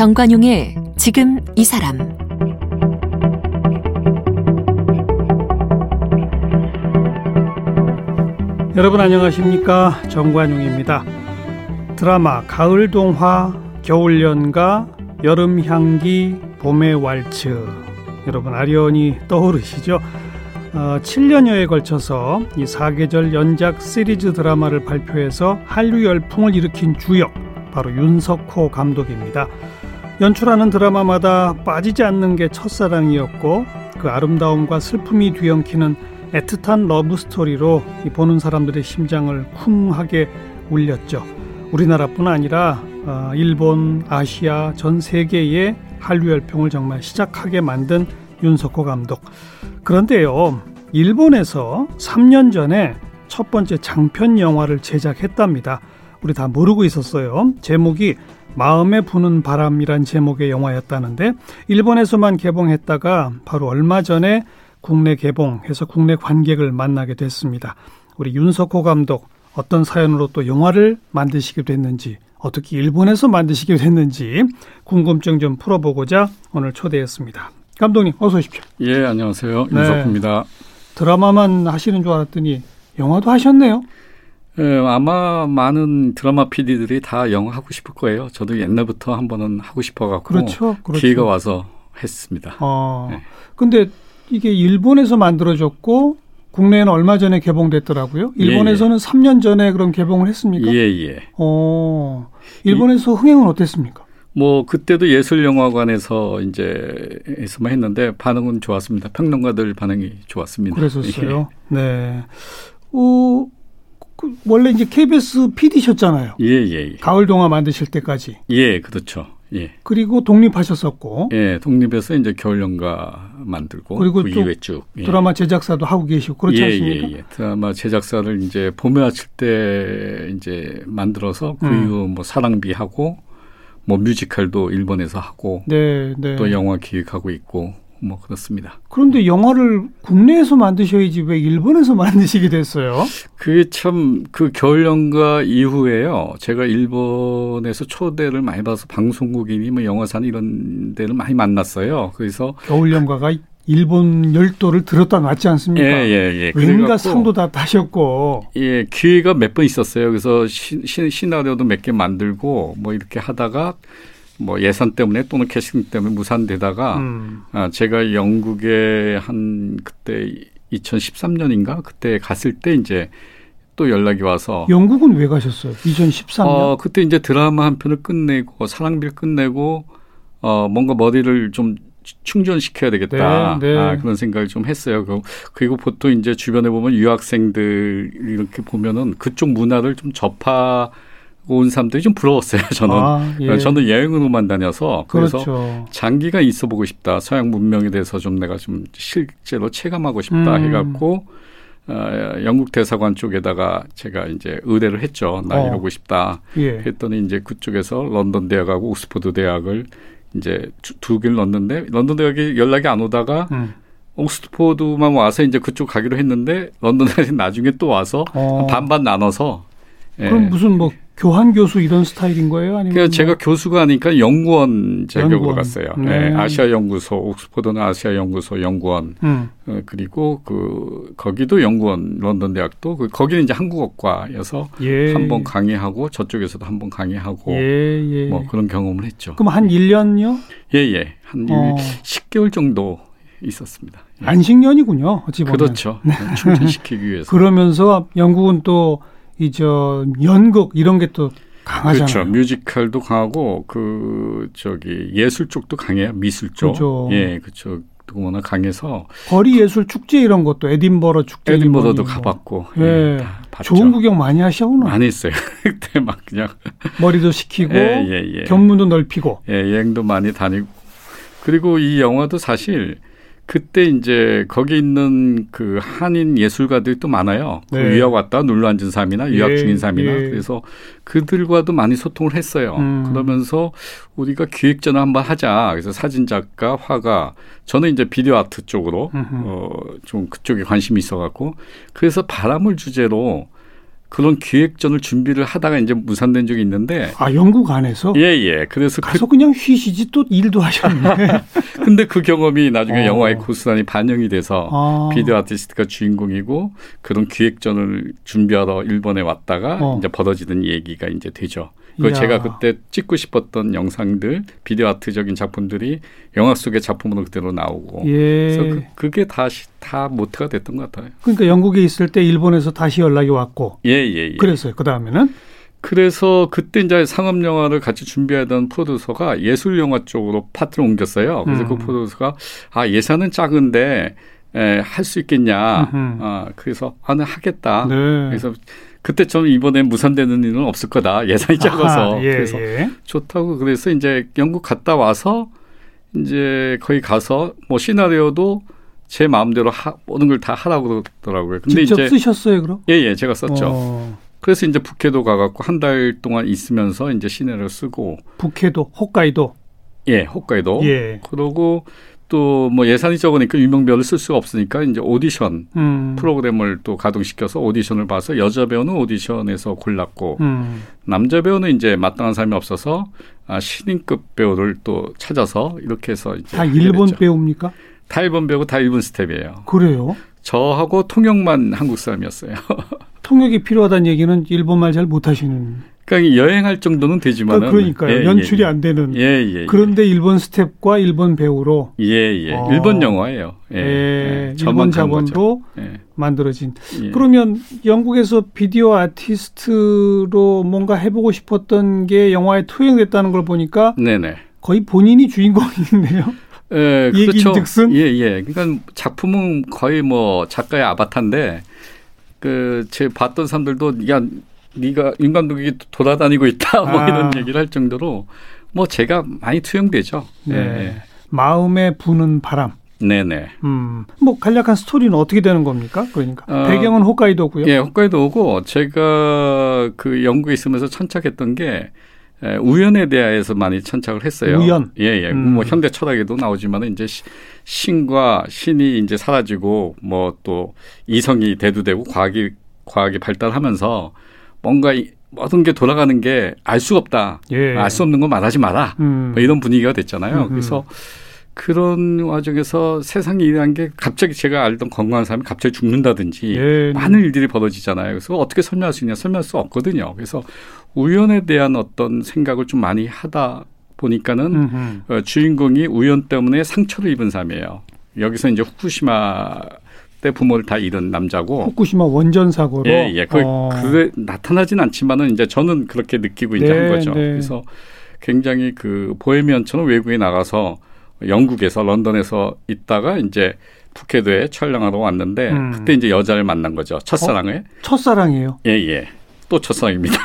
정관용의 지금 이 사람 여러분 안녕하십니까 정관용입니다. 드라마 가을 동화 겨울 연가 여름 향기 봄의 왈츠 여러분 아련히 떠오르시죠? 어, 7년여에 걸쳐서 이 사계절 연작 시리즈 드라마를 발표해서 한류 열풍을 일으킨 주역 바로 윤석호 감독입니다. 연출하는 드라마마다 빠지지 않는 게 첫사랑이었고 그 아름다움과 슬픔이 뒤엉키는 애틋한 러브 스토리로 보는 사람들의 심장을 쿵하게 울렸죠. 우리나라뿐 아니라 어, 일본, 아시아 전 세계의 한류 열풍을 정말 시작하게 만든 윤석호 감독. 그런데요, 일본에서 3년 전에 첫 번째 장편 영화를 제작했답니다. 우리 다 모르고 있었어요. 제목이 마음에 부는 바람이란 제목의 영화였다는데 일본에서만 개봉했다가 바로 얼마 전에 국내 개봉해서 국내 관객을 만나게 됐습니다. 우리 윤석호 감독 어떤 사연으로 또 영화를 만드시게 됐는지 어떻게 일본에서 만드시게 됐는지 궁금증 좀 풀어보고자 오늘 초대했습니다. 감독님 어서 오십시오. 예 안녕하세요 네. 윤석호입니다. 드라마만 하시는 줄 알았더니 영화도 하셨네요. 예, 아마 많은 드라마 PD들이 다 영화 하고 싶을 거예요. 저도 옛날부터 한 번은 하고 싶어 갖고 그렇죠, 그렇죠. 기회가 와서 했습니다. 어, 네. 근데 이게 일본에서 만들어졌고 국내에는 얼마 전에 개봉됐더라고요. 일본에서는 예, 예. 3년 전에 그럼 개봉을 했습니까? 예, 예. 어, 일본에서 이, 흥행은 어땠습니까? 뭐 그때도 예술영화관에서 이제 에서만 했는데 반응은 좋았습니다. 평론가들 반응이 좋았습니다. 그랬었어요. 예. 네. 어, 그 원래 이제 KBS PD셨잖아요. 예, 예, 예. 가을 동화 만드실 때까지. 예, 그렇죠. 예. 그리고 독립하셨었고. 예, 독립해서 이제 겨울연가 만들고 그리고 그 이후에 쭉 예. 드라마 제작사도 하고 계시고 그렇지 예, 않습니까? 예, 예. 드라마 제작사를 이제 봄에 왔을 때 이제 만들어서 그 음. 이후 뭐 사랑비 하고 뭐 뮤지컬도 일본에서 하고 네, 네. 또 영화 기획하고 있고 뭐 그렇습니다. 그런데 영화를 국내에서 만드셔야지 왜 일본에서 만드시게 됐어요? 그게 참 그 겨울 연가 이후에요. 제가 일본에서 초대를 많이 받아서 방송국이니 뭐 영화산 이런 데를 많이 만났어요. 그래서 겨울 연가가 일본 열도를 들었다 놨지 않습니까? 예, 예, 예. 왠가 상도 다 타셨고. 예, 기회가 몇 번 있었어요. 그래서 시, 시, 시나리오도 몇 개 만들고 뭐 이렇게 하다가 뭐 예산 때문에 또는 캐스팅 때문에 무산되다가 음. 아, 제가 영국에 한 그때 2013년인가 그때 갔을 때 이제 또 연락이 와서 영국은 왜 가셨어요? 2013년? 어, 그때 이제 드라마 한 편을 끝내고 사랑비를 끝내고 어 뭔가 머리를 좀 충전시켜야 되겠다. 네, 네. 아, 그런 생각을 좀 했어요. 그리고 보통 이제 주변에 보면 유학생들 이렇게 보면은 그쪽 문화를 좀 접하 온 사람들이 좀 부러웠어요. 저는 아, 예. 저는 여행으로만 다녀서 그래서 그렇죠. 장기간 있어보고 싶다. 서양 문명에 대해서 좀 내가 좀 실제로 체감하고 싶다 음. 해갖고 어, 영국 대사관 쪽에다가 제가 이제 의뢰를 했죠. 나 어. 이러고 싶다. 예. 했더니 이제 그쪽에서 런던 대학하고 옥스퍼드 대학을 이제 두 개를 넣었는데 런던 대학이 연락이 안 오다가 음. 옥스퍼드만 와서 이제 그쪽 가기로 했는데 런던 대학이 나중에 또 와서 어. 반반 나눠서 그럼 예. 무슨 뭐 교환 교수 이런 스타일인 거예요? 아니면 그러니까 제가 교수가 아니니까 연구원 자격으로 연구원. 갔어요. 네. 네. 아시아 연구소, 옥스퍼드는 아시아 연구소 연구원. 음. 어, 그리고 그 거기도 연구원 런던 대학도 그 거기는 이제 한국어과여서 예. 한번 강의하고 저쪽에서도 한 번 강의하고 예, 예. 뭐 그런 경험을 했죠. 그럼 한 1년요? 예, 예. 한 어. 10개월 정도 있었습니다. 예. 안식년이군요. 어찌 보면. 그렇죠. 네. 충전시키기 위해서. 그러면서 영국은 또 이 저 연극 이런 게 또 강하잖아요. 그렇죠. 뮤지컬도 강하고 그 저기 예술 쪽도 강해요. 미술 쪽. 그렇죠. 예, 그렇죠. 워낙 강해서 거리 예술 축제 이런 것도 에딘버러 축제 에딘버러도 가봤고 예, 예 좋은 구경 많이 하셨구나 많이 했어요 그때 막 그냥 머리도 식히고 예, 예, 예. 견문도 넓히고 예, 여행도 많이 다니고 그리고 이 영화도 사실 그때 이제 거기 있는 그 한인 예술가들이 또 많아요. 그 네. 그 유학 왔다 눌러 앉은 사람이나 유학 예, 중인 사람이나 예. 그래서 그들과도 많이 소통을 했어요. 음. 그러면서 우리가 기획전을 한번 하자. 그래서 사진 작가, 화가 저는 이제 비디오 아트 쪽으로 어, 좀 그쪽에 관심이 있어갖고 그래서 바람을 주제로 그런 기획전을 준비를 하다가 이제 무산된 적이 있는데. 아, 영국 안에서? 예, 예. 그래서 가서 그, 냥 쉬시지 또 일도 하셨네. 근데 그 경험이 나중에 어. 영화의 고스란히 반영이 돼서 아. 비디오 아티스트가 주인공이고 그런 기획전을 준비하러 일본에 왔다가 어. 이제 벌어지는 얘기가 이제 되죠. 그 제가 그때 찍고 싶었던 영상들, 비디오 아트적인 작품들이 영화 속의 작품으로 그대로 나오고. 예. 그래서 그, 게 다시 다 모태가 됐던 것 같아요. 그러니까 영국에 있을 때 일본에서 다시 연락이 왔고. 예, 예, 예. 그래서요. 그 다음에는? 그래서 그때 이제 상업 영화를 같이 준비하던 프로듀서가 예술 영화 쪽으로 파트를 옮겼어요. 그래서 그 음. 그 프로듀서가 아 예산은 작은데 할수 있겠냐. 음흠. 아 그래서 아는 하겠다. 네. 그래서 그때 좀 이번에 무산되는 일은 없을 거다. 예산이 작아서. 아하, 예, 그래서 예. 좋다고 그래서 이제 영국 갔다 와서 이제 거기 가서 뭐 시나리오도 제 마음대로 하, 모든 걸 다 하라고 그러더라고요. 근데 직접 이제 쓰셨어요, 그럼? 예, 예, 제가 썼죠. 어. 그래서 이제 북해도 가갖고 한 달 동안 있으면서 이제 시내를 쓰고. 북해도, 홋카이도. 예, 홋카이도. 예. 그러고 또 뭐 예산이 적으니까 유명 배우를 쓸 수가 없으니까 이제 오디션 음. 프로그램을 또 가동시켜서 오디션을 봐서 여자 배우는 오디션에서 골랐고 음. 남자 배우는 이제 마땅한 사람이 없어서 아, 신인급 배우를 또 찾아서 이렇게 해서 이제 다 일본 됐죠. 배우입니까? 다 일본 배우고 다 일본 스텝이에요. 그래요? 저하고 통역만 한국 사람이었어요. 통역이 필요하다는 얘기는 일본말 잘 못하시는. 그러니까 여행할 정도는 되지만 아, 그러니까요. 예, 연출이 예, 안 되는. 예, 예, 예, 그런데 일본 스텝과 일본 배우로. 예, 예. 어. 일본 영화예요. 예. 예. 일본 자본도 예. 만들어진. 예. 그러면 영국에서 비디오 아티스트로 뭔가 해 보고 싶었던 게 영화에 투영됐다는 걸 보니까. 네네. 거의 본인이 주인공인데요. 예, 그렇죠. 예, 예. 그러니까 작품은 거의 뭐 작가의 아바타인데 그제 봤던 사람들도 야 네가 윤 감독이 돌아다니고 있다 뭐 아. 이런 얘기를 할 정도로 뭐 제가 많이 투영되죠. 네. 네. 마음에 부는 바람. 네네. 음, 뭐 간략한 스토리는 어떻게 되는 겁니까? 그러니까 어, 배경은 홋카이도고요. 예, 홋카이도고 제가 그 영국에 있으면서 천착했던 게 우연에 대하여서 많이 천착을 했어요. 우연. 예, 예. 음. 뭐 현대 철학에도 나오지만 이제 신과 신이 이제 사라지고 뭐 또 이성이 대두되고 과학이 과학이 발달하면서 뭔가 모든 게 돌아가는 게 알 수가 없다. 예. 알수 없는 거 말하지 마라. 음. 뭐 이런 분위기가 됐잖아요. 음. 그래서 그런 와중에서 세상이 일어난 게 갑자기 제가 알던 건강한 사람이 갑자기 죽는다든지 예. 많은 일들이 벌어지잖아요. 그래서 어떻게 설명할 수 있냐? 설명할 수 없거든요. 그래서 우연에 대한 어떤 생각을 좀 많이 하다 보니까는 어, 주인공이 우연 때문에 상처를 입은 사람이에요. 여기서 이제 후쿠시마 때 부모를 다 잃은 남자고 후쿠시마 원전 사고로 예, 예. 그, 어. 그게 나타나진 않지만은 이제 저는 그렇게 느끼고 이제 네, 한 거죠. 네. 그래서 굉장히 그 보헤미안처럼 외국에 나가서 영국에서 런던에서 있다가 이제 푸켓에 촬영하러 왔는데 음. 그때 이제 여자를 만난 거죠. 첫사랑을. 어? 첫사랑이에요? 예, 예. 또 첫사랑입니다.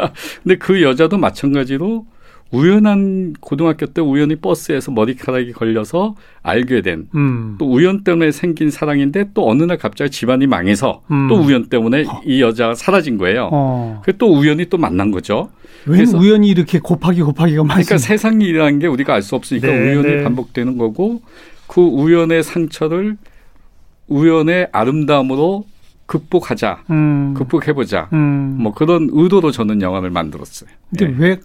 근데 그 여자도 마찬가지로 우연한 고등학교 때 우연히 버스에서 머리카락이 걸려서 알게 된또 음. 우연 때문에 생긴 사랑인데 또 어느 날 갑자기 집안이 망해서 음. 또 우연 때문에 어. 이 여자가 사라진 거예요. 어. 그또 우연히 또 만난 거죠. 왜 우연히 이렇게 곱하기 곱하기가 많이 그러니까 세상이라는 게 우리가 알 수 없으니까 네, 우연히 네. 반복되는 거고 그 우연의 상처를 우연의 아름다움으로 극복하자, 음. 극복해보자. 음. 뭐 그런 의도로 저는 영화를 만들었어요. 근데 네. 왜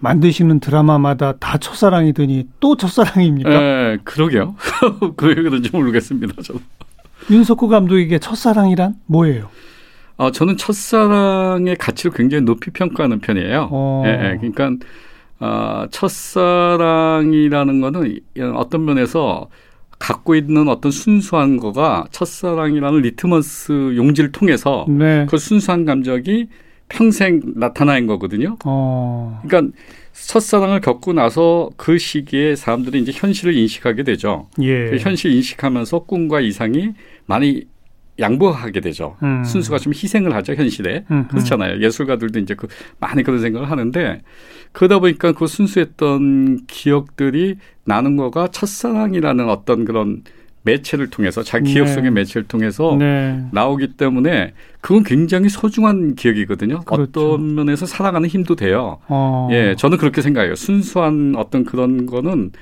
만드시는 드라마마다 다 첫사랑이더니 또 첫사랑입니까? 네, 그러게요. 왜 그런지 모르겠습니다. 저는. 윤석호 감독에게 첫사랑이란 뭐예요? 어, 저는 첫사랑의 가치를 굉장히 높이 평가하는 편이에요. 어. 예, 예, 그러니까 어, 첫사랑이라는 거는 어떤 면에서 갖고 있는 어떤 순수한 거가 첫사랑이라는 리트머스 용지를 통해서 네. 그 순수한 감정이 평생 나타나는 거거든요. 어. 그러니까 첫사랑을 겪고 나서 그 시기에 사람들이 이제 현실을 인식하게 되죠. 예. 그 현실 인식하면서 꿈과 이상이 많이 양보하게 되죠. 음. 순수가 좀 희생을 하죠 현실에 음흠. 그렇잖아요. 예술가들도 이제 그 많이 그런 생각을 하는데 그러다 보니까 그 순수했던 기억들이 나는 거가 첫사랑이라는 어떤 그런 매체를 통해서 자기 기억 네. 속의 매체를 통해서 네. 나오기 때문에 그건 굉장히 소중한 기억이거든요. 그렇죠. 어떤 면에서 살아가는 힘도 돼요. 어. 예, 저는 그렇게 생각해요. 순수한 어떤 그런 거는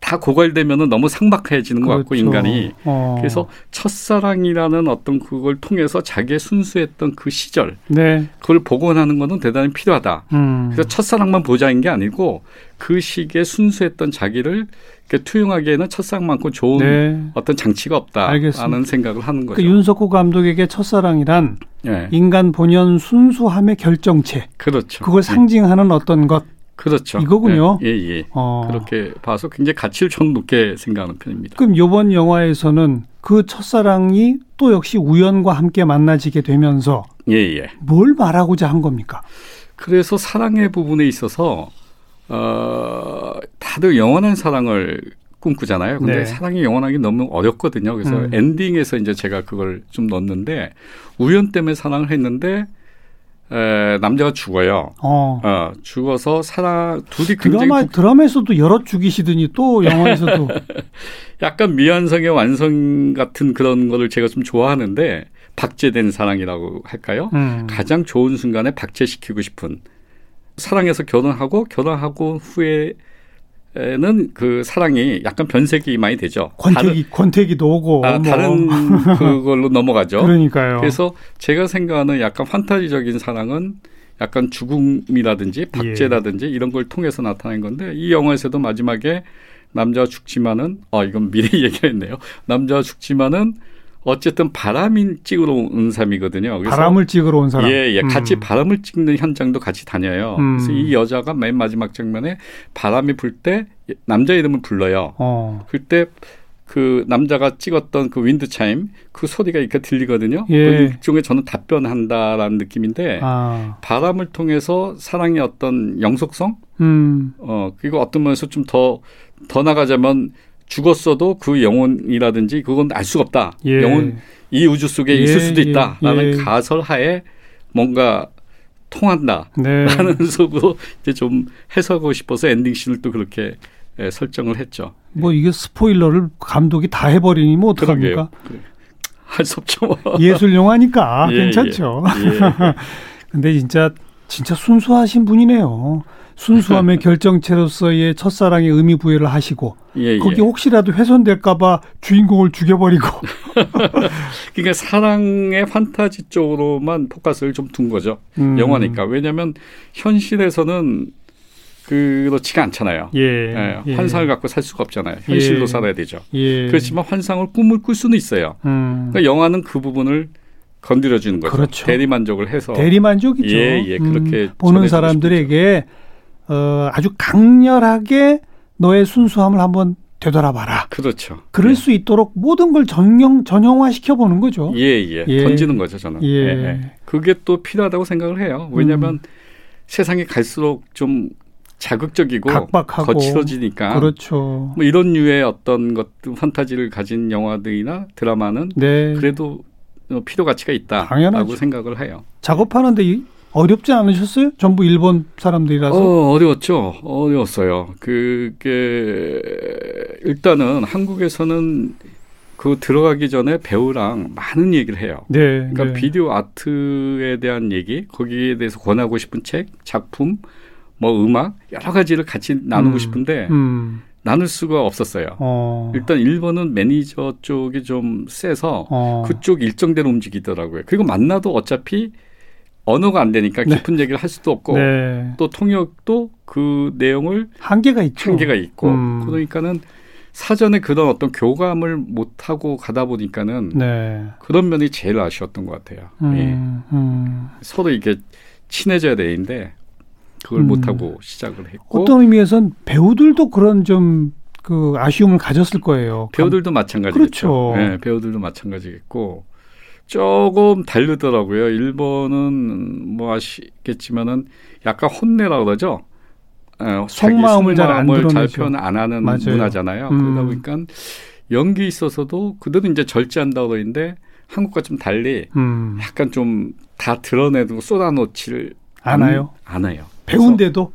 다 고갈되면은 너무 상박해지는 그렇죠. 것 같고 그렇죠. 인간이 어. 그래서 첫사랑이라는 어떤 그걸 통해서 자기의 순수했던 그 시절 네. 그걸 복원하는 것은 대단히 필요하다. 음. 그래서 첫사랑만 보자인 게 아니고 그 시기에 순수했던 자기를 투영하기에는 첫사랑만큼 좋은 네. 어떤 장치가 없다라는 생각을 하는 거죠. 그 윤석호 감독에게 첫사랑이란 네. 인간 본연 순수함의 결정체. 그렇죠. 그걸 상징하는 어떤 것. 그렇죠. 이거군요. 예, 예. 예. 어. 그렇게 봐서 굉장히 가치를 좀 높게 생각하는 편입니다. 그럼 이번 영화에서는 그 첫사랑이 또 역시 우연과 함께 만나지게 되면서 예, 예. 뭘 말하고자 한 겁니까? 그래서 사랑의 부분에 있어서 어 다들 영원한 사랑을 꿈꾸잖아요. 근데 네. 사랑이 영원하기 너무 어렵거든요. 그래서 음. 엔딩에서 이제 제가 그걸 좀 넣었는데 우연 때문에 사랑을 했는데 에, 남자가 죽어요. 어. 어. 죽어서 살아 둘이 굉장히 드라마 부... 드라마에서도 여러 죽이시더니 또 영화에서도 약간 미완성의 완성 같은 그런 거를 제가 좀 좋아하는데 박제된 사랑이라고 할까요? 음. 가장 좋은 순간에 박제시키고 싶은 사랑해서 결혼하고 결혼하고 후에 에는 그 사랑이 약간 변색이 많이 되죠. 권태기 다른, 권태기도 오고 아, 뭐. 다른 그걸로 넘어가죠. 그러니까요. 그래서 제가 생각하는 약간 판타지적인 사랑은 약간 죽음이라든지 박제라든지 예. 이런 걸 통해서 나타낸 건데 이 영화에서도 마지막에 남자가 죽지만은 어 이건 미래 얘기했네요. 남자가 죽지만은 어쨌든 바람이 찍으러 온 사람이거든요. 바람을 찍으러 온 사람. 예, 예. 같이 음. 바람을 찍는 현장도 같이 다녀요. 음. 그래서 이 여자가 맨 마지막 장면에 바람이 불 때 남자 이름을 불러요. 어. 그때 그 남자가 찍었던 그 윈드 차임 그 소리가 이렇게 들리거든요. 예. 그 일종의 저는 답변한다라는 느낌인데 아. 바람을 통해서 사랑의 어떤 영속성, 음. 어 그리고 어떤 면에서 좀 더더 더 나가자면 죽었어도 그 영혼이라든지 그건 알 수가 없다. 예. 영혼 이 우주 속에 예. 있을 수도 있다라는 예. 가설하에 뭔가 통한다라는 네. 속으로 이제 좀 해석하고 싶어서 엔딩 씬을 또 그렇게 예, 설정을 했죠. 뭐 이게 스포일러를 감독이 다 해버리니 뭐 어떡합니까? 할 수 없죠. 예술 영화니까 예, 괜찮죠. 예. 근데 진짜 진짜 순수하신 분이네요. 순수함의 결정체로서의 첫사랑의 의미 부여를 하시고 예, 예. 거기 혹시라도 훼손될까봐 주인공을 죽여버리고 그러니까 사랑의 판타지 쪽으로만 포커스를 좀 둔 거죠 음. 영화니까 왜냐하면 현실에서는 그렇지가 않잖아요. 예, 예, 예. 환상을 갖고 살 수가 없잖아요. 현실로 예. 살아야 되죠. 예. 그렇지만 환상을 꿈을 꿀 수는 있어요. 음. 그러니까 영화는 그 부분을 건드려 주는 거죠. 그렇죠. 대리 만족을 해서 대리 만족이죠. 예, 예, 그렇게 음, 보는 사람들에게 어, 아주 강렬하게 너의 순수함을 한번 되돌아봐라. 그렇죠. 그럴 예. 수 있도록 모든 걸 전형 전형화 시켜 보는 거죠. 예, 예, 예. 던지는 거죠, 저는. 예. 예. 예. 그게 또 필요하다고 생각을 해요. 왜냐하면 음. 세상이 갈수록 좀 자극적이고 각박하고 거칠어지니까 그렇죠. 뭐 이런 류의 어떤 것들 판타지를 가진 영화들이나 드라마는 네. 그래도 필요 가치가 있다라고 당연하죠. 생각을 해요. 작업하는데 어렵지 않으셨어요? 전부 일본 사람들이라서. 어, 어려웠죠. 어려웠어요. 그게 일단은 한국에서는 그 들어가기 전에 배우랑 많은 얘기를 해요. 네. 그러니까 네. 비디오 아트에 대한 얘기, 거기에 대해서 권하고 싶은 책, 작품, 뭐 음악 여러 가지를 같이 나누고 음, 싶은데 음. 나눌 수가 없었어요. 어. 일단 일본은 매니저 쪽이 좀 세서 어. 그쪽 일정대로 움직이더라고요. 그리고 만나도 어차피 언어가 안 되니까 네. 깊은 네. 얘기를 할 수도 없고 네. 또 통역도 그 내용을 한계가 있죠. 한계가 있고 음. 그러니까는 사전에 그런 어떤 교감을 못 하고 가다 보니까는 네. 그런 면이 제일 아쉬웠던 것 같아요. 음. 예. 음. 서로 이게 친해져야 되는데 그걸 못 음. 하고 시작을 했고 어떤 의미에선 배우들도 그런 좀 그 아쉬움을 가졌을 거예요. 배우들도 마찬가지겠죠. 그렇죠. 네, 배우들도 마찬가지겠고 조금 다르더라고요. 일본은 뭐 아시겠지만은 약간 혼내라 그러죠. 어, 속마음을 잘안 잘 표현 안 하는 맞아요. 문화잖아요. 음. 그러다 보니까 연기 있어서도 그들은 이제 절제한다고 그러는데 한국과 좀 달리 음. 약간 좀 다 드러내고 쏟아놓지를 않아요. 않아요. 배운데도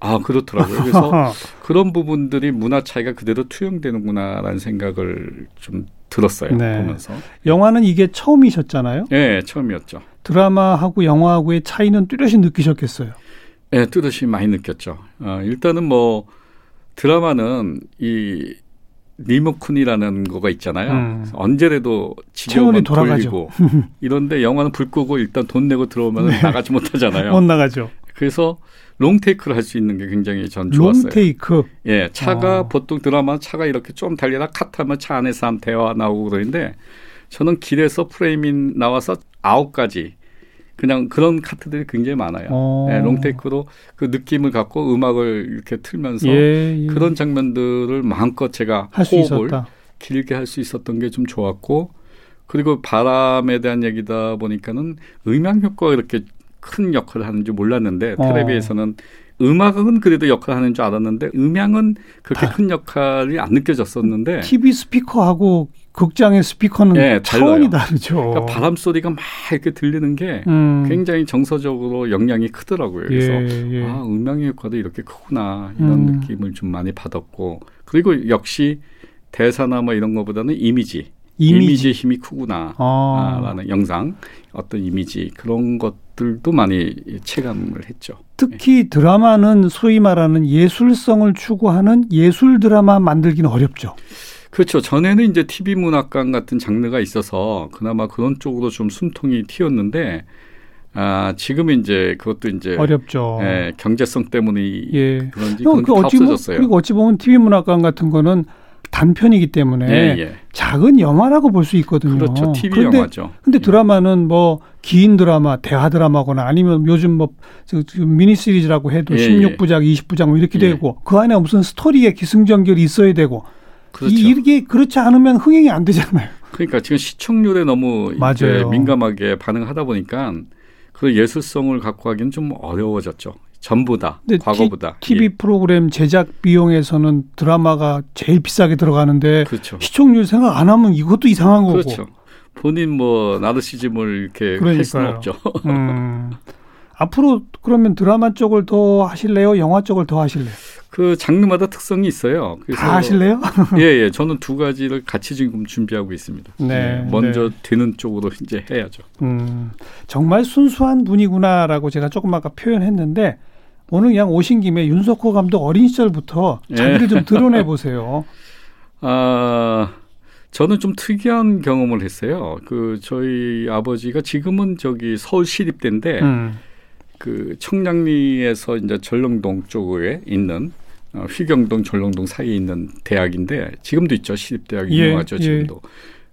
아 그렇더라고요. 그래서 그런 부분들이 문화 차이가 그대로 투영되는구나라는 생각을 좀 들었어요. 네. 보면서. 영화는 이게 처음이셨잖아요. 네, 처음이었죠. 드라마하고 영화하고의 차이는 뚜렷이 느끼셨겠어요. 네, 뚜렷이 많이 느꼈죠. 어, 일단은 뭐 드라마는 이 리모컨이라는 거가 있잖아요. 음. 언제라도 지겨우면 돌리고 이런데 영화는 불 끄고 일단 돈 내고 들어오면 네. 나가지 못하잖아요. 못 나가죠. 그래서 롱테이크를 할 수 있는 게 굉장히 전 좋았어요. 롱테이크. 예, 차가 아. 보통 드라마 차가 이렇게 좀 달리다 컷하면 차 안에서 한 대화 나오고 그러는데 저는 길에서 프레임이 나와서 아홉 가지 그냥 그런 카트들이 굉장히 많아요. 어. 네, 롱테이크로 그 느낌을 갖고 음악을 이렇게 틀면서 예, 예. 그런 장면들을 마음껏 제가 호흡을 길게 할 수 있었던 게 좀 좋았고 그리고 바람에 대한 얘기다 보니까는 음향 효과가 이렇게 큰 역할을 하는 줄 몰랐는데 어. 텔레비에서는 음악은 그래도 역할을 하는 줄 알았는데 음향은 그렇게 큰 역할이 안 느껴졌었는데 TV 스피커하고 극장의 스피커는 네, 차원이 다르죠. 그러니까 바람 소리가 막 이렇게 들리는 게 음. 굉장히 정서적으로 영향이 크더라고요. 그래서 예, 예. 아 음향의 효과도 이렇게 크구나 이런 음. 느낌을 좀 많이 받았고 그리고 역시 대사나 뭐 이런 것보다는 이미지 이미지. 의 힘이 크구나라는 아. 영상 어떤 이미지 그런 것들도 많이 체감을 했죠. 특히 네. 드라마는 소위 말하는 예술성을 추구하는 예술 드라마 만들기는 어렵죠. 그렇죠. 전에는 이제 TV 문학관 같은 장르가 있어서 그나마 그런 쪽으로 좀 숨통이 튀었는데 아, 지금은 이제 그것도 이제 어렵죠. 예, 경제성 때문에 예. 그런지 그 어찌 없어졌어요. 그리고 어찌 보면 TV 문학관 같은 거는 단편이기 때문에 예, 예. 작은 영화라고 볼 수 있거든요. 그렇죠. TV 그런데, 영화죠. 근데 예. 드라마는 뭐 긴 드라마, 대화 드라마거나 아니면 요즘 뭐 미니 시리즈라고 해도 예, 16부작, 20부작 뭐 이렇게 예. 되고 그 안에 무슨 스토리의 기승전결이 있어야 되고 그렇죠. 이게 그렇지 않으면 흥행이 안 되잖아요. 그러니까 지금 시청률에 너무 맞아요. 민감하게 반응하다 보니까 그 예술성을 갖고 하기는 좀 어려워졌죠. 전보다 과거보다 티, TV 예. 프로그램 제작 비용에서는 드라마가 제일 비싸게 들어가는데 그렇죠. 시청률 생각 안 하면 이것도 이상한 거고. 그렇죠. 본인 뭐 나르시즘을 이렇게 그러니까요. 할 수는 없죠. 음. 앞으로 그러면 드라마 쪽을 더 하실래요? 영화 쪽을 더 하실래요? 그 장르마다 특성이 있어요. 그래서 다 하실래요? 예, 예. 저는 두 가지를 같이 지금 준비하고 있습니다. 네. 네 먼저 네. 되는 쪽으로 이제 해야죠. 음, 정말 순수한 분이구나라고 제가 조금 아까 표현했는데 오늘 그냥 오신 김에 윤석호 감독 어린 시절부터 자기를 예. 좀 드러내 보세요. 아, 저는 좀 특이한 경험을 했어요. 그 저희 아버지가 지금은 저기 서울 시립대인데 음. 그 청량리에서 이제 전렁동 쪽에 있는 어, 휘경동 전렁동 사이에 있는 대학인데 지금도 있죠 시립대학 예, 유명하죠 예, 지금도. 예.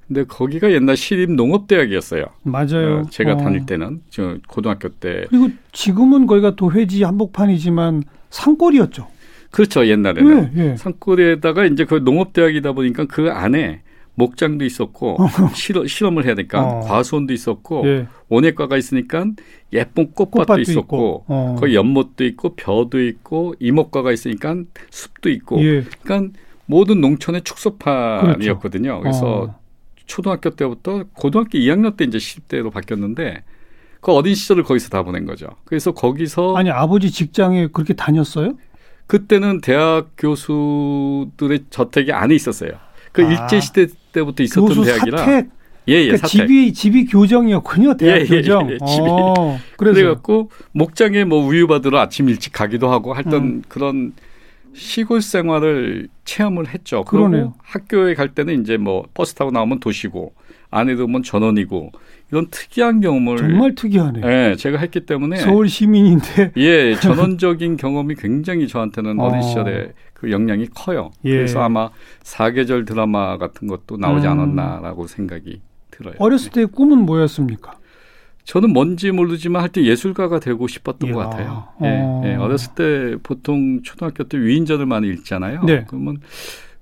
근데 거기가 옛날 시립 농업대학이었어요. 맞아요. 어, 제가 어. 다닐 때는 저 고등학교 때. 그리고 지금은 거기가 도회지 한복판이지만 산골이었죠. 그렇죠 옛날에는 예, 예. 산골에다가 이제 그 농업대학이다 보니까 그 안에 목장도 있었고 실험, 실험을 해야 되니까 어. 과수원도 있었고 예. 원예과가 있으니까 예쁜 꽃밭도, 꽃밭도 있었고. 어. 거기 연못도 있고 벼도 있고 이목과가 있으니까 숲도 있고 예. 그러니까 모든 농촌의 축소판이었거든요. 그렇죠. 그래서 어. 초등학교 때부터 고등학교 2학년 때 이제 시립대로 바뀌었는데 그 어린 시절을 거기서 다 보낸 거죠. 그래서 거기서 아니 아버지 직장에 그렇게 다녔어요? 그때는 대학 교수들의 저택이 안에 있었어요. 그 아, 일제 시대 때부터 있었던 교수 대학이라. 사택. 예, 예, 그러니까 집이 집이 교정이었군요. 대학 예, 예, 교정. 예, 집이. 어, 그래갖고 목장에 뭐 우유 받으러 아침 일찍 가기도 하고 했던 음. 그런 시골 생활을 체험을 했죠. 그러네요. 학교에 갈 때는 이제 뭐 버스 타고 나오면 도시고 안에 들면 전원이고 이런 특이한 경험을 정말 특이하네요. 예, 제가 했기 때문에 서울 시민인데 예, 전원적인 경험이 굉장히 저한테는 어린 어. 시절에 그 영향이 커요. 예. 그래서 아마 사계절 드라마 같은 것도 나오지 음. 않았나라고 생각이 들어요. 어렸을 때 꿈은 뭐였습니까? 저는 뭔지 모르지만 할때 예술가가 되고 싶었던 이야. 것 같아요. 어. 예, 예, 어렸을 때 보통 초등학교 때 위인전을 많이 읽잖아요. 네. 그러면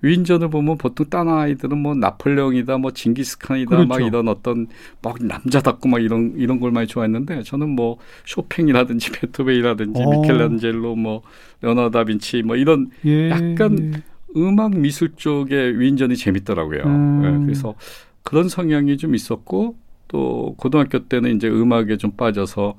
위인전을 보면 보통 딴 아이들은 뭐 나폴레옹이다, 뭐 징기스칸이다, 그렇죠. 막 이런 어떤 막 남자답고 막 이런 이런 걸 많이 좋아했는데 저는 뭐 쇼팽이라든지 베토벤이라든지 어. 미켈란젤로, 뭐 레오나르도 다빈치 뭐 이런 예. 약간 음악 미술 쪽의 위인전이 재밌더라고요. 음. 예, 그래서 그런 성향이 좀 있었고 또 고등학교 때는 이제 음악에 좀 빠져서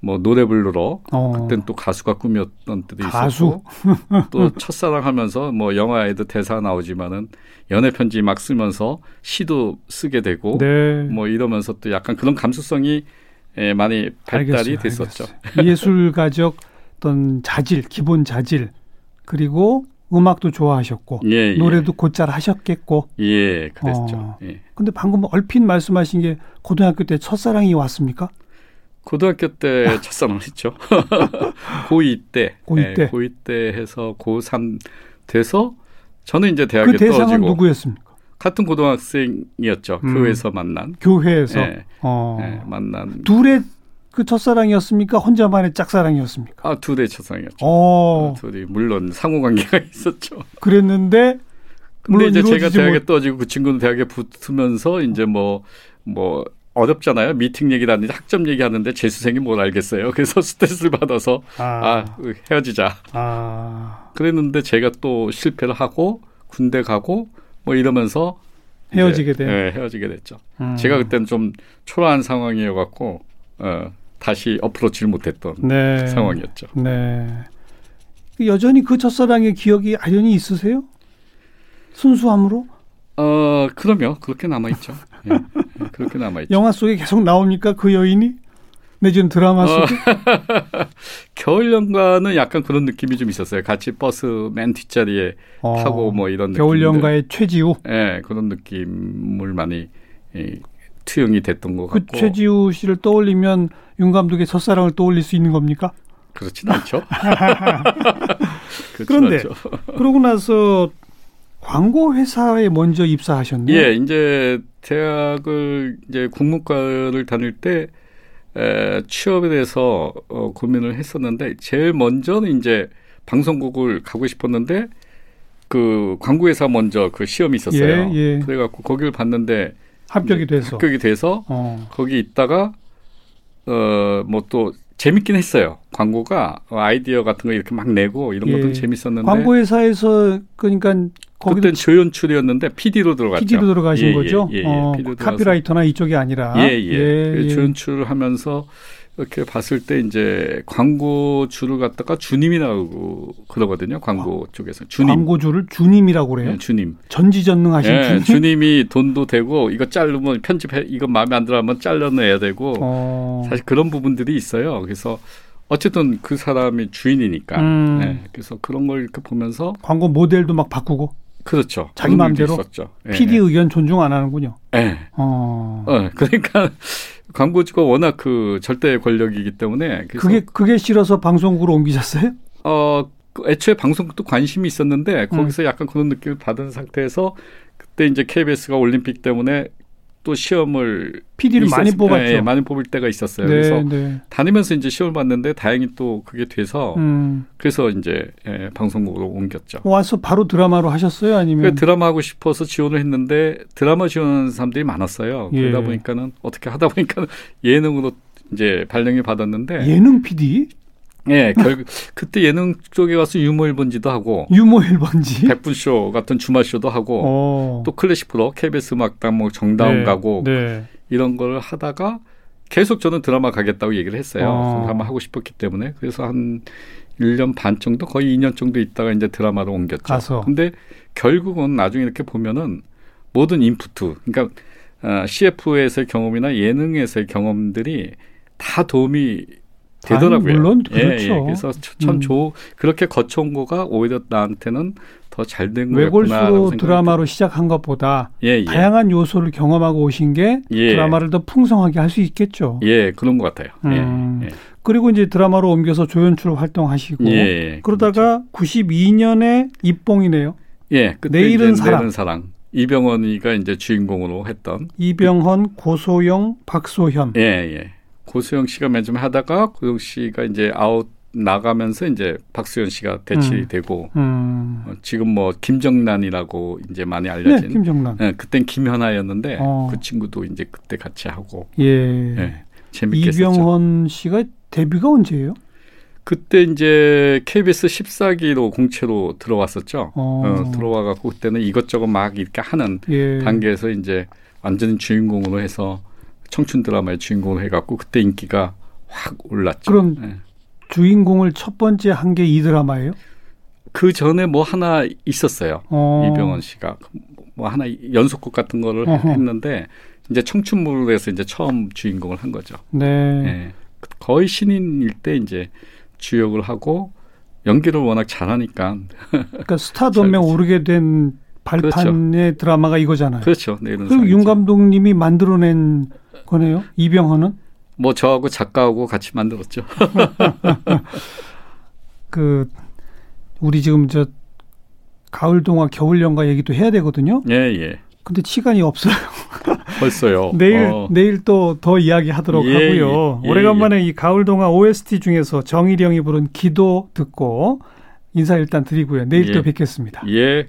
뭐 노래 부르러 어. 그땐 또 가수가 꿈이었던 때도 가수? 있었고 또 첫사랑 하면서 뭐 영화에도 대사 나오지만은 연애 편지 막 쓰면서 시도 쓰게 되고 네. 뭐 이러면서 또 약간 그런 감수성이 예, 많이 발달이 알겠어요, 됐었죠. 예술가적 어떤 자질, 기본 자질 그리고 음악도 좋아하셨고 예, 예. 노래도 곧잘 하셨겠고. 예, 그랬죠. 어. 예. 근데 방금 얼핏 말씀하신 게 고등학교 때 첫사랑이 왔습니까? 고등학교 때 첫사랑 했죠. 고2 때. 고2 때. 예, 고2 때 해서 고3 돼서 저는 이제 대학에 그 대상은 떨어지고 누구였습니까? 같은 고등학생이었죠. 음. 교회에서 만난. 교회에서 예, 어. 예, 만난. 둘의 그 첫사랑이었습니까? 혼자만의 짝사랑이었습니까? 아, 둘의 첫사랑이었죠. 어. 아, 둘이 물론 상호 관계가 있었죠. 그랬는데 근데 이제 제가 대학에 못... 떠지고 그 친구는 대학에 붙으면서 이제 뭐뭐 뭐 어렵잖아요. 미팅 하는데 학점 얘기하는데 재수생이 뭘 알겠어요. 그래서 스트레스를 받아서 아, 아 헤어지자. 아. 그랬는데 제가 또 실패를 하고 군대 가고 뭐 이러면서 헤어지게 돼. 네, 헤어지게 됐죠. 음. 제가 그때는 좀 초라한 상황이어 갖고 어, 다시 어프로치를 못했던 네. 상황이었죠. 네. 여전히 그 첫사랑의 기억이 아련히 있으세요? 순수함으로? 어, 그러면 그렇게 남아 있죠. 예, 예, 그렇게 남아 있죠. 영화 속에 계속 나옵니까 그 여인이? 내지는 드라마 어. 속에? 어, 겨울 연가는 약간 그런 느낌이 좀 있었어요. 같이 버스 맨 뒷자리에 어, 타고 뭐 이런 겨울 연가의 최지우? 예, 네, 그런 느낌을 많이 예, 투영이 됐던 것 그 같고. 그 최지우 씨를 떠올리면 윤 감독의 첫사랑을 떠올릴 수 있는 겁니까? 그렇진 않죠. 그런데 않죠. 그러고 나서 광고 회사에 먼저 입사하셨네요. 예, 이제 대학을 이제 국문과를 다닐 때 에, 취업에 대해서 어, 고민을 했었는데 제일 먼저는 이제 방송국을 가고 싶었는데 그 광고 회사 먼저 그 시험이 있었어요. 예, 예. 그래갖고 거기를 봤는데 합격이 돼서 합격이 돼서 어. 거기 있다가 어 뭐 또 재밌긴 했어요. 광고가 아이디어 같은 거 이렇게 막 내고 이런 것도 예. 재밌었는데 광고 회사에서 그러니까 그때 조연출이었는데 PD로 들어갔죠. PD로 들어가신 예, 예 거죠. 예, 예, 어, 카피라이터나 이쪽이 아니라 예, 예. 예, 예. 조연출하면서 이렇게 봤을 때 이제 광고주를 갖다가 주님이라고 그러거든요. 광고 아, 쪽에서 주님. 광고주를 주님이라고 그래요. 네, 주님. 전지전능하신 네, 주님. 주님이 돈도 되고 이거 자르면 편집해 이거 마음에 안 들어하면 잘라내야 되고 어. 사실 그런 부분들이 있어요. 그래서 어쨌든 그 사람이 주인이니까. 음. 네, 그래서 그런 걸 이렇게 보면서 광고 모델도 막 바꾸고. 그렇죠. 자기 마음대로. 있었죠. PD 네. 의견 존중 안 하는군요. 네. 어. 어 그러니까 광고주가 워낙 그 절대 권력이기 때문에 그게 그게 싫어서 방송국으로 옮기셨어요? 어그 애초에 방송국도 관심이 있었는데 거기서 음. 약간 그런 느낌을 받은 상태에서 그때 이제 KBS가 올림픽 때문에 또 시험을 PD를 많이 뽑았죠. 예, 많이 뽑을 때가 있었어요. 네, 그래서 네. 다니면서 이제 시험을 봤는데 다행히 또 그게 돼서 음. 그래서 이제 예, 방송국으로 옮겼죠. 와서 바로 드라마로 하셨어요, 아니면? 그 드라마 하고 싶어서 지원을 했는데 드라마 지원하는 사람들이 많았어요. 예. 그러다 보니까는 어떻게 하다 보니까 예능으로 이제 발령이 받았는데 예능 PD? 예, 결국 그때 예능 쪽에 가서 유머 1번지도 하고 유머 1번지 백분쇼 같은 주말 쇼도 하고 오. 어. 또 클래식 프로 KBS 음악당 뭐 정다운 네, 가고 네. 이런 걸 하다가 계속 저는 드라마 가겠다고 얘기를 했어요. 어. 드라마 하고 싶었기 때문에 그래서 한 1년 반 정도 거의 2년 정도 있다가 이제 드라마로 옮겼죠. 가서. 근데 결국은 나중에 이렇게 보면은 모든 인프트 그러니까 어, CF에서의 경험이나 예능에서의 경험들이 다 도움이 되더라고요. 아니, 물론 그렇죠. 예, 예. 그래서 참 조, 음. 그렇게 거쳐온 거가 오히려 나한테는 더 잘 된 거구나. 외골수로 드라마로 시작한 것보다 예, 예. 다양한 요소를 경험하고 오신 게 예. 드라마를 더 풍성하게 할 수 있겠죠. 예, 그런 것 같아요. 예, 음. 예. 그리고 이제 드라마로 옮겨서 조연출 활동하시고 그러다가 그렇죠. 92년에 입봉이네요. 예, 내일은 사랑. 내일은 사랑. 이병헌이가 이제 주인공으로 했던 이병헌, 고소영, 박소현. 예, 예. 고수영 씨가 맨 처음 하다가 고영 씨가 이제 아웃 나가면서 이제 박수현 씨가 대치되고 음. 음. 어, 지금 뭐 김정란이라고 이제 많이 알려진 네, 김정란. 네, 그땐 김현아였는데 어. 그 친구도 이제 그때 같이 하고 예. 네, 재밌게 이병헌 씨가 데뷔가 언제예요? 그때 이제 KBS 14기로 공채로 들어왔었죠. 어. 어 들어와 갖고 그때는 이것저것 막 이렇게 하는 예. 단계에서 이제 완전 주인공으로 해서 청춘 드라마의 주인공을 해갖고 그때 인기가 확 올랐죠. 그럼 네. 주인공을 첫 번째 한 게 이 드라마예요? 그 전에 뭐 하나 있었어요. 어. 이병헌 씨가 뭐 하나 연속곡 같은 거를 어허. 했는데 이제 청춘물에서 이제 처음 주인공을 한 거죠. 네. 네. 거의 신인일 때 이제 주역을 하고 연기를 워낙 잘하니까. 그러니까 스타덤에 오르게 된 발판의 그렇죠. 드라마가 이거잖아요. 그렇죠. 내일은 그리고 윤 감독님이 만들어낸 거네요. 이병헌은? 뭐 저하고 작가하고 같이 만들었죠. 그 우리 지금 저 가을 동화 겨울 연가 얘기도 해야 되거든요. 예, 예. 근데 시간이 없어요. 벌써요. 내일 어. 내일 또 더 이야기하도록 예, 하고요. 예, 오래간만에 예. 이 가을 동화 OST 중에서 정일영이 부른 기도 듣고 인사 일단 드리고요. 내일 또 예. 뵙겠습니다. 예.